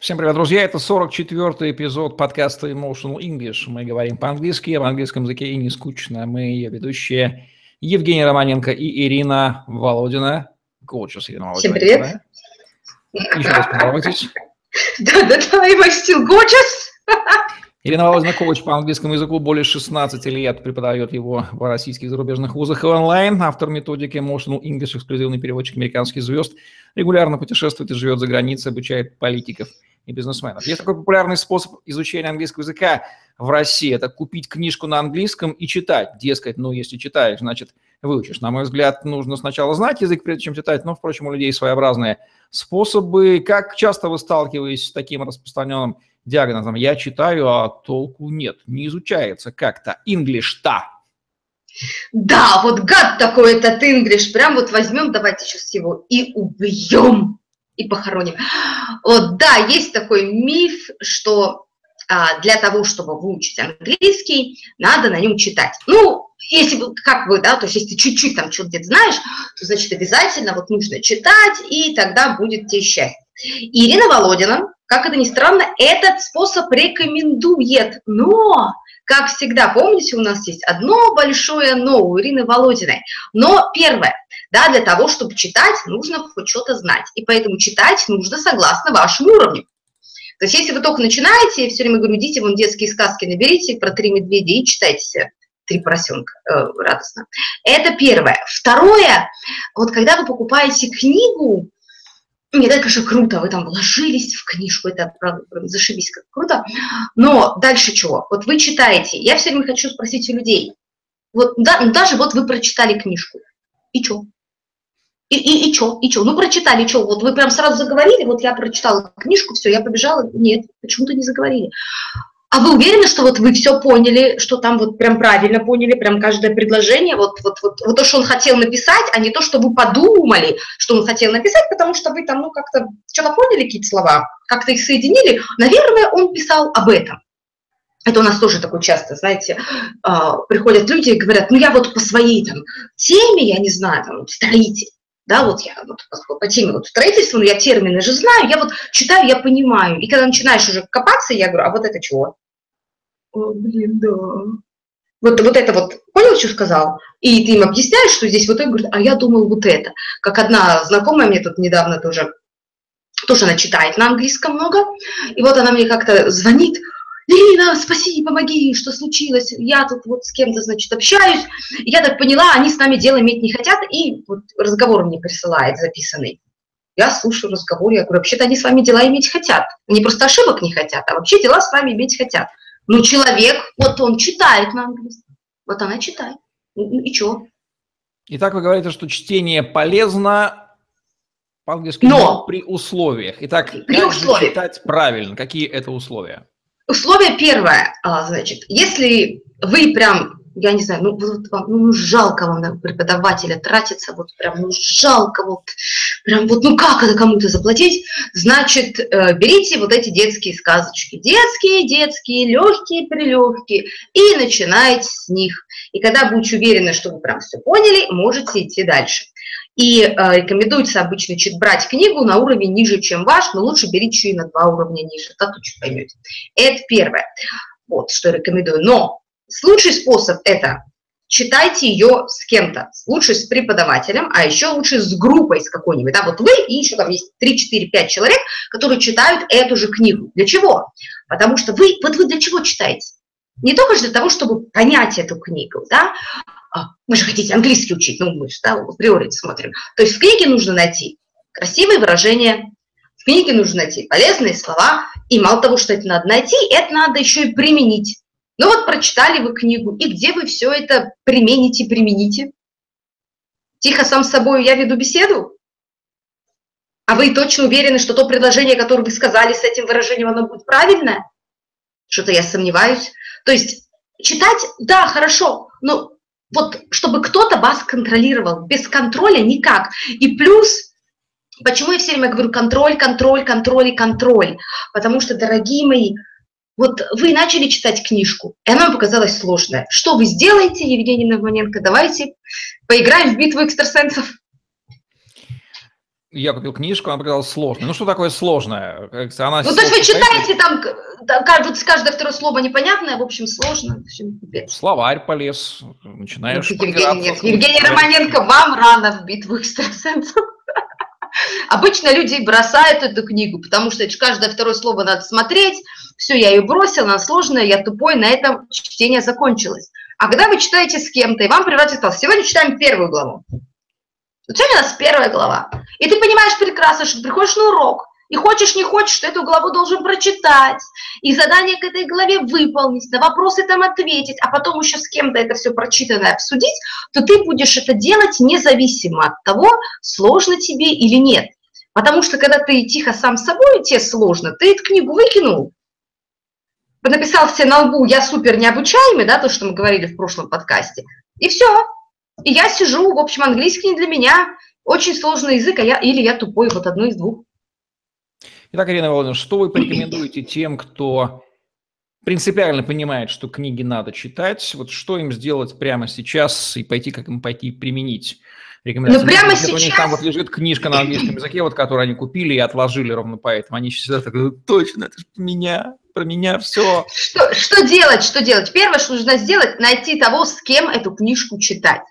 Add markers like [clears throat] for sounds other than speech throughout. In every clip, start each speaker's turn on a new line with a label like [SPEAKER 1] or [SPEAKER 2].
[SPEAKER 1] Всем привет, друзья! Это 44-й эпизод подкаста Emotional English. Мы говорим по-английски, в английском языке и не скучно. Мы ее ведущие Евгений Романенко и Ирина Володина. Коучес Ирина
[SPEAKER 2] Володина. Всем привет!
[SPEAKER 1] Да? Еще раз поздоровайтесь.
[SPEAKER 2] Да-да-да, I still gorgeous!
[SPEAKER 1] Ирина Володина, коуч по английскому языку, более 16 лет преподает его в российских зарубежных вузах и онлайн. Автор методики Emotional English, эксклюзивный переводчик американских звезд, регулярно путешествует и живет за границей, обучает политиков – и бизнесменов. Есть такой популярный способ изучения английского языка в России. Это купить книжку на английском и читать. Дескать, ну, если читаешь, значит, выучишь. На мой взгляд, нужно сначала знать язык, прежде чем читать, но, впрочем, у людей своеобразные способы. Как часто вы сталкиваетесь с таким распространенным диагнозом? Я читаю, а толку нет, не изучается как-то. English-то.
[SPEAKER 2] Да, вот гад такой этот English. Прям вот возьмем, давайте сейчас его и убьем и похороним. Вот, да, есть такой миф, что а, для того, чтобы выучить английский, надо на нем читать. Ну, если как вы, да, то есть если ты чуть-чуть там что-то где-то знаешь, то, значит, обязательно вот нужно читать, и тогда будет тебе счастье. Ирина Володина, как это ни странно, этот способ рекомендует, но, как всегда, помните, у нас есть одно большое но у Ирины Володиной. Но первое, да, для того, чтобы читать, нужно хоть что-то знать. И поэтому читать нужно согласно вашему уровню. То есть если вы только начинаете, я все время говорю, идите вон детские сказки наберите про три медведя и читайте три поросенка э, радостно. Это первое. Второе, вот когда вы покупаете книгу, не это, конечно, круто, вы там вложились в книжку, это правда, зашибись как круто, но дальше чего? Вот вы читаете, я все время хочу спросить у людей, вот да, даже вот вы прочитали книжку, и что? И, и, и что? И что? Ну, прочитали, что? Вот вы прям сразу заговорили, вот я прочитала книжку, все, я побежала. Нет, почему-то не заговорили. А вы уверены, что вот вы все поняли, что там вот прям правильно поняли, прям каждое предложение, вот, вот, вот, вот то, что он хотел написать, а не то, что вы подумали, что он хотел написать, потому что вы там, ну, как-то что-то поняли какие-то слова, как-то их соединили. Наверное, он писал об этом. Это у нас тоже такое часто, знаете, а, приходят люди и говорят, ну, я вот по своей там теме, я не знаю, там, строитель, да, вот я вот по теме вот строительства, ну, я термины же знаю, я вот читаю, я понимаю. И когда начинаешь уже копаться, я говорю, а вот это чего? О, блин, да. Вот, вот это вот, понял, что сказал? И ты им объясняешь, что здесь вот это, говорит, а я думал вот это. Как одна знакомая мне тут недавно тоже, тоже она читает на английском много, и вот она мне как-то звонит, Ирина, спаси, помоги, что случилось? Я тут вот с кем-то, значит, общаюсь. Я так поняла, они с нами дело иметь не хотят, и вот разговор мне присылает записанный. Я слушаю разговор, я говорю, вообще-то они с вами дела иметь хотят. Они просто ошибок не хотят, а вообще дела с вами иметь хотят. Ну, человек, вот он читает на английском, вот она читает. Ну, ну и что?
[SPEAKER 1] Итак, вы говорите, что чтение полезно по-английски, но при условиях. Итак, при как условиях. читать правильно? Какие это условия?
[SPEAKER 2] Условие первое, а, значит, если вы прям, я не знаю, ну, вот вам, ну жалко вам преподавателя тратиться, вот прям, ну жалко, вот прям вот, ну как это кому-то заплатить, значит, э, берите вот эти детские сказочки, детские, детские, легкие, прилегкие, и начинайте с них. И когда будете уверены, что вы прям все поняли, можете идти дальше. И э, рекомендуется обычно брать книгу на уровень ниже, чем ваш, но лучше берите еще и на два уровня ниже, так точно поймете. Это первое, вот, что я рекомендую. Но лучший способ – это читайте ее с кем-то, лучше с преподавателем, а еще лучше с группой с какой-нибудь. Да, вот вы и еще там есть 3, 4, 5 человек, которые читают эту же книгу. Для чего? Потому что вы, вот вы для чего читаете? Не только для того, чтобы понять эту книгу, да, вы же хотите английский учить, ну мы же да, в приорите смотрим. То есть в книге нужно найти красивые выражения, в книге нужно найти полезные слова, и мало того, что это надо найти, это надо еще и применить. Ну вот прочитали вы книгу, и где вы все это примените, примените? Тихо сам с собой я веду беседу? А вы точно уверены, что то предложение, которое вы сказали с этим выражением, оно будет правильное? Что-то я сомневаюсь. То есть читать, да, хорошо, но вот чтобы кто-то вас контролировал. Без контроля никак. И плюс, почему я все время говорю контроль, контроль, контроль и контроль? Потому что, дорогие мои, вот вы начали читать книжку, и она вам показалась сложная. Что вы сделаете, Евгений Новоненко? Давайте поиграем в битву экстрасенсов.
[SPEAKER 1] Я купил книжку, она показалась сложной. Ну, что такое сложное?
[SPEAKER 2] Она ну, то есть вы читаете, там, там каждое второе слово непонятное, в общем, сложно.
[SPEAKER 1] Словарь полез, начинаешь
[SPEAKER 2] ну, Евгений, нет, Евгений Романенко, вам рано в битву [laughs] экстрасенсов. Обычно люди бросают эту книгу, потому что каждое второе слово надо смотреть. Все, я ее бросил, она сложная, я тупой, на этом чтение закончилось. А когда вы читаете с кем-то, и вам превратится, сегодня читаем первую главу. Вот сегодня у нас первая глава. И ты понимаешь прекрасно, что ты приходишь на урок, и хочешь, не хочешь, что эту главу должен прочитать, и задание к этой главе выполнить, на вопросы там ответить, а потом еще с кем-то это все прочитанное обсудить, то ты будешь это делать независимо от того, сложно тебе или нет. Потому что когда ты тихо сам с собой, тебе сложно, ты эту книгу выкинул, написал все на лбу «я супер необучаемый», да, то, что мы говорили в прошлом подкасте, и все. И я сижу, в общем, английский не для меня, очень сложный язык, а я, или я тупой, вот одно из двух.
[SPEAKER 1] Итак, Ирина Владимировна, что вы порекомендуете тем, кто принципиально понимает, что книги надо читать, вот что им сделать прямо сейчас и пойти, как им пойти применить?
[SPEAKER 2] рекомендации. Ну, прямо сейчас... У них
[SPEAKER 1] там вот лежит книжка на английском языке, вот которую они купили и отложили ровно поэтому. Они всегда так говорят, точно, это же про меня, про меня все.
[SPEAKER 2] Что, что делать, что делать? Первое, что нужно сделать, найти того, с кем эту книжку читать.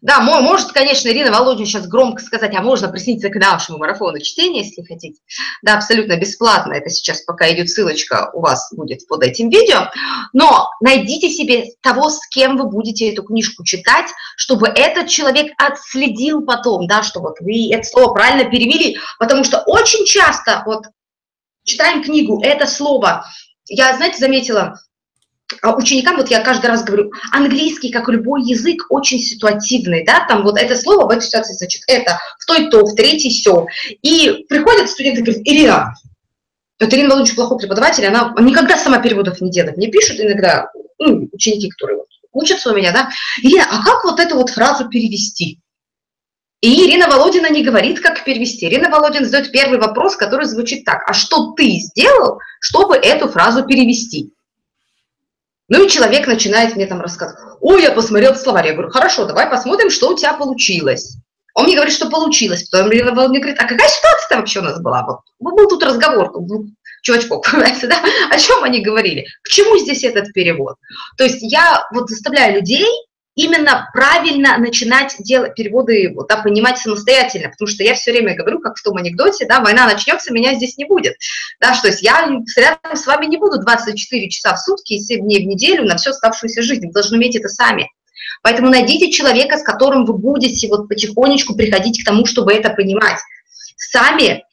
[SPEAKER 2] Да, может, конечно, Ирина Володина сейчас громко сказать, а можно присоединиться к нашему марафону чтения, если хотите. Да, абсолютно бесплатно. Это сейчас пока идет ссылочка у вас будет под этим видео. Но найдите себе того, с кем вы будете эту книжку читать, чтобы этот человек отследил потом, да, что вот вы это слово правильно перевели. Потому что очень часто вот читаем книгу, это слово, я, знаете, заметила, ученикам, вот я каждый раз говорю, английский, как любой язык, очень ситуативный, да, там вот это слово в этой ситуации значит это, в той то, в третьей все. И приходят студенты и говорят, Ирина, вот Ирина Владимирович плохой преподаватель, она никогда сама переводов не делает. Мне пишут иногда ну, ученики, которые вот учатся у меня, да, Ирина, а как вот эту вот фразу перевести? И Ирина Володина не говорит, как перевести. Ирина Володина задает первый вопрос, который звучит так. А что ты сделал, чтобы эту фразу перевести? Ну и человек начинает мне там рассказывать. Ой, я посмотрел в словарь. Я говорю, хорошо, давай посмотрим, что у тебя получилось. Он мне говорит, что получилось. Потом мне говорит, а какая ситуация вообще у нас была? Вот, был тут разговор, чувачков, [laughs] понимаете, да? О чем они говорили? К чему здесь этот перевод? То есть я вот заставляю людей именно правильно начинать делать переводы, вот, да, понимать самостоятельно, потому что я все время говорю, как в том анекдоте, да, война начнется, меня здесь не будет, да, что есть я рядом с вами не буду 24 часа в сутки и 7 дней в неделю на всю оставшуюся жизнь, вы должны уметь это сами. Поэтому найдите человека, с которым вы будете вот потихонечку приходить к тому, чтобы это понимать. Сами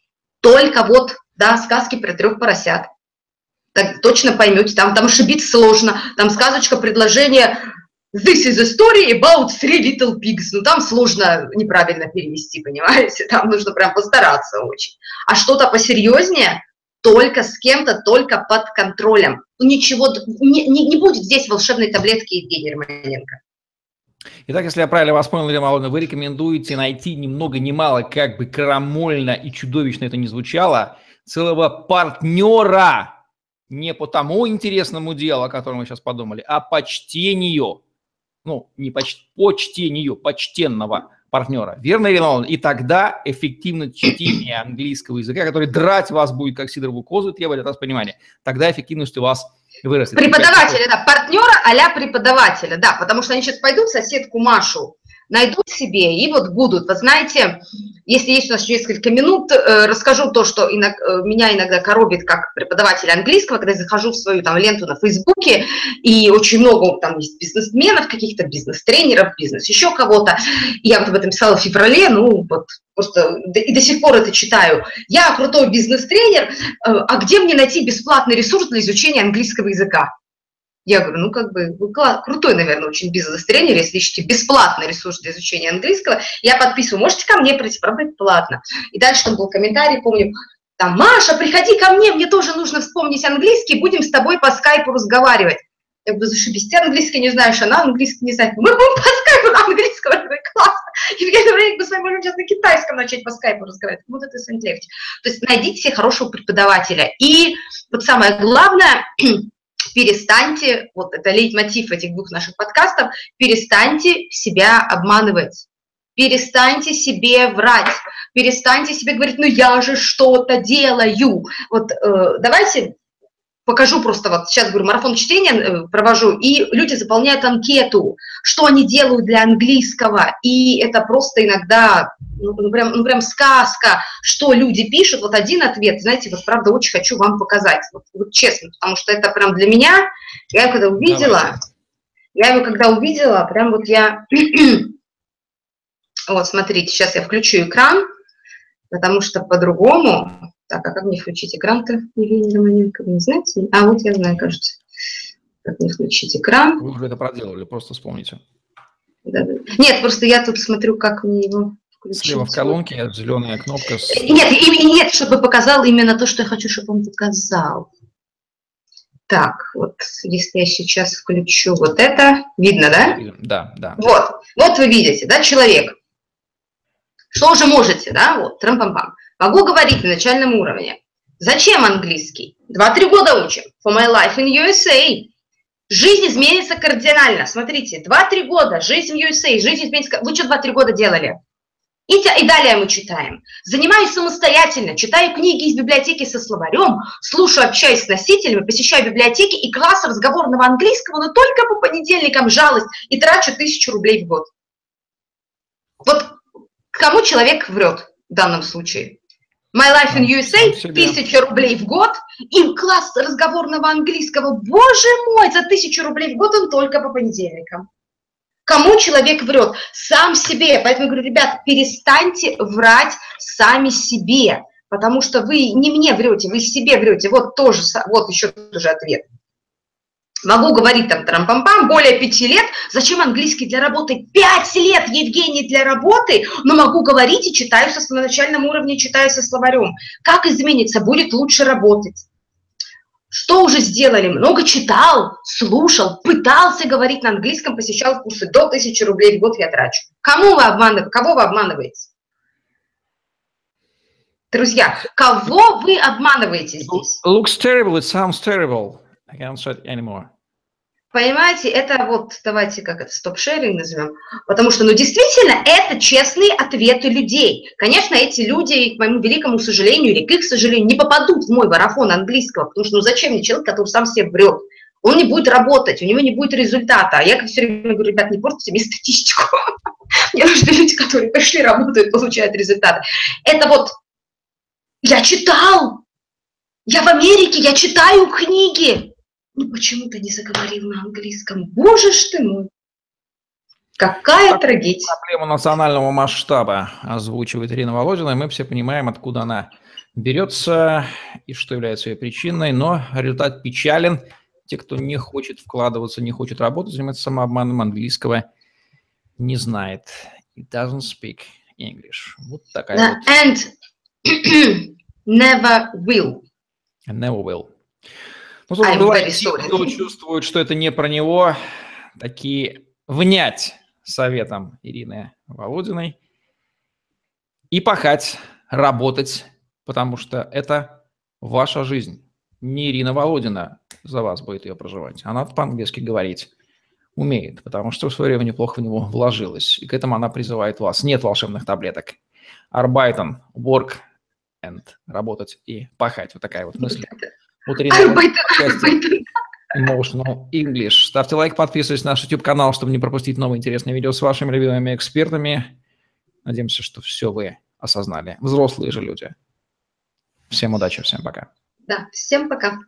[SPEAKER 2] только вот, да, сказки про трех поросят, так точно поймете, там, там ошибиться сложно, там сказочка, предложение, This is a story about three little pigs. Ну, там сложно неправильно перевести, понимаете? Там нужно прям постараться очень. А что-то посерьезнее, только с кем-то, только под контролем. Ну, ничего, не, не, не будет здесь волшебной таблетки Евгения Романенко.
[SPEAKER 1] Итак, если я правильно вас понял, Ирина Маловна, вы рекомендуете найти ни много ни мало, как бы крамольно и чудовищно это не звучало, целого партнера, не по тому интересному делу, о котором мы сейчас подумали, а по чтению ну, не поч, по чтению почтенного партнера. Верно, Ирина И тогда эффективно чтение английского языка, который драть вас будет, как сидоровую козу, требовать от вас понимания, тогда эффективность у вас вырастет.
[SPEAKER 2] Преподавателя, да, партнера а преподавателя, да, потому что они сейчас пойдут соседку Машу найдут себе и вот будут. Вы знаете, если есть у нас несколько минут, э, расскажу то, что иногда, э, меня иногда коробит как преподаватель английского, когда я захожу в свою там ленту на Фейсбуке, и очень много там есть бизнесменов, каких-то бизнес-тренеров, бизнес еще кого-то. Я вот об этом писала в феврале, ну вот просто и до сих пор это читаю. Я крутой бизнес-тренер, э, а где мне найти бесплатный ресурс для изучения английского языка? Я говорю, ну, как бы, вы крутой, наверное, очень бизнес-тренер, если ищете бесплатный ресурс для изучения английского, я подписываю, можете ко мне прийти, правда, платно. И дальше там был комментарий, помню, там, Маша, приходи ко мне, мне тоже нужно вспомнить английский, будем с тобой по скайпу разговаривать. Я говорю, зашибись, ты английский не знаешь, она английский не знает. Мы будем по скайпу на английском, говорю, классно. И в это время мы с вами можем сейчас на китайском начать по скайпу разговаривать. Вот это легче. То есть найдите себе хорошего преподавателя. И вот самое главное, перестаньте, вот это лейтмотив этих двух наших подкастов, перестаньте себя обманывать. перестаньте себе врать, перестаньте себе говорить, ну я же что-то делаю. Вот э, давайте покажу просто, вот сейчас говорю, марафон чтения э, провожу, и люди заполняют анкету, что они делают для английского, и это просто иногда, ну, ну, прям, ну прям сказка, что люди пишут, вот один ответ, знаете, вот правда очень хочу вам показать, вот, вот честно, потому что это прям для меня, я его когда увидела, Давайте. я его когда увидела, прям вот я, [clears throat] вот смотрите, сейчас я включу экран, потому что по-другому так, а как мне включить экран-то, Евгений Романенко, вы не знаете? А, вот я знаю, кажется. Как мне включить экран?
[SPEAKER 1] Вы уже это проделали, просто вспомните.
[SPEAKER 2] Да, да. Нет, просто я тут смотрю, как мне его
[SPEAKER 1] включить. Слева в колонке зеленая кнопка. С...
[SPEAKER 2] Нет, и, нет, чтобы показал именно то, что я хочу, чтобы он показал. Так, вот если я сейчас включу вот это, видно, да?
[SPEAKER 1] Да, да.
[SPEAKER 2] Вот, вот вы видите, да, человек. Что уже можете, да, вот, трам-пам-пам. Могу говорить на начальном уровне. Зачем английский? Два-три года учим. For my life in USA. Жизнь изменится кардинально. Смотрите, два-три года, жизнь в USA, жизнь изменится. Вы что два-три года делали? И, и далее мы читаем. Занимаюсь самостоятельно, читаю книги из библиотеки со словарем, слушаю, общаюсь с носителями, посещаю библиотеки и класс разговорного английского, но только по понедельникам жалость и трачу тысячу рублей в год. Вот кому человек врет в данном случае? My Life in USA, тысяча рублей в год, и класс разговорного английского, боже мой, за тысячу рублей в год он только по понедельникам. Кому человек врет? Сам себе. Поэтому я говорю, ребят, перестаньте врать сами себе, потому что вы не мне врете, вы себе врете. Вот тоже, вот еще тоже ответ. Могу говорить там трам-пам-пам, более пяти лет. Зачем английский для работы? Пять лет, Евгений, для работы, но могу говорить и читаю со, на начальном уровне, читаю со словарем. Как изменится? Будет лучше работать. Что уже сделали? Много читал, слушал, пытался говорить на английском, посещал курсы. До тысячи рублей в год я трачу. Кому вы обманываете? Кого вы обманываете? Друзья, кого вы обманываете здесь?
[SPEAKER 1] Looks terrible, it sounds terrible. I can't search anymore.
[SPEAKER 2] Понимаете, это вот, давайте как это, стоп-шеринг назовем, потому что, ну, действительно, это честные ответы людей. Конечно, эти люди, к моему великому сожалению, или к их сожалению, не попадут в мой марафон английского, потому что, ну, зачем мне человек, который сам себе врет? Он не будет работать, у него не будет результата. А я, как все время говорю, ребят, не портите мне статистику. [laughs] Мне нужны люди, которые пришли, работают, получают результаты. Это вот, я читал, я в Америке, я читаю книги, ну почему ты не заговорил на английском? Боже ж ты мой! Какая так, трагедия.
[SPEAKER 1] Проблема национального масштаба озвучивает Ирина Володина, и мы все понимаем, откуда она берется и что является ее причиной, но результат печален. Те, кто не хочет вкладываться, не хочет работать, занимается самообманом английского, не знает. It doesn't speak English. Вот такая
[SPEAKER 2] вот. And [clears throat] never will.
[SPEAKER 1] Never will. Ну, тут бывает, кто чувствует, что это не про него, такие внять советом Ирины Володиной и пахать, работать, потому что это ваша жизнь. Не Ирина Володина за вас будет ее проживать. Она по-английски говорить умеет, потому что в свое время неплохо в него вложилась. И к этому она призывает вас. Нет волшебных таблеток. Арбайтон, work and работать и пахать. Вот такая вот мысль. Утренний Emotional English. Ставьте лайк, подписывайтесь на наш YouTube-канал, чтобы не пропустить новые интересные видео с вашими любимыми экспертами. Надеемся, что все вы осознали. Взрослые же люди. Всем удачи, всем пока.
[SPEAKER 2] Да, всем пока.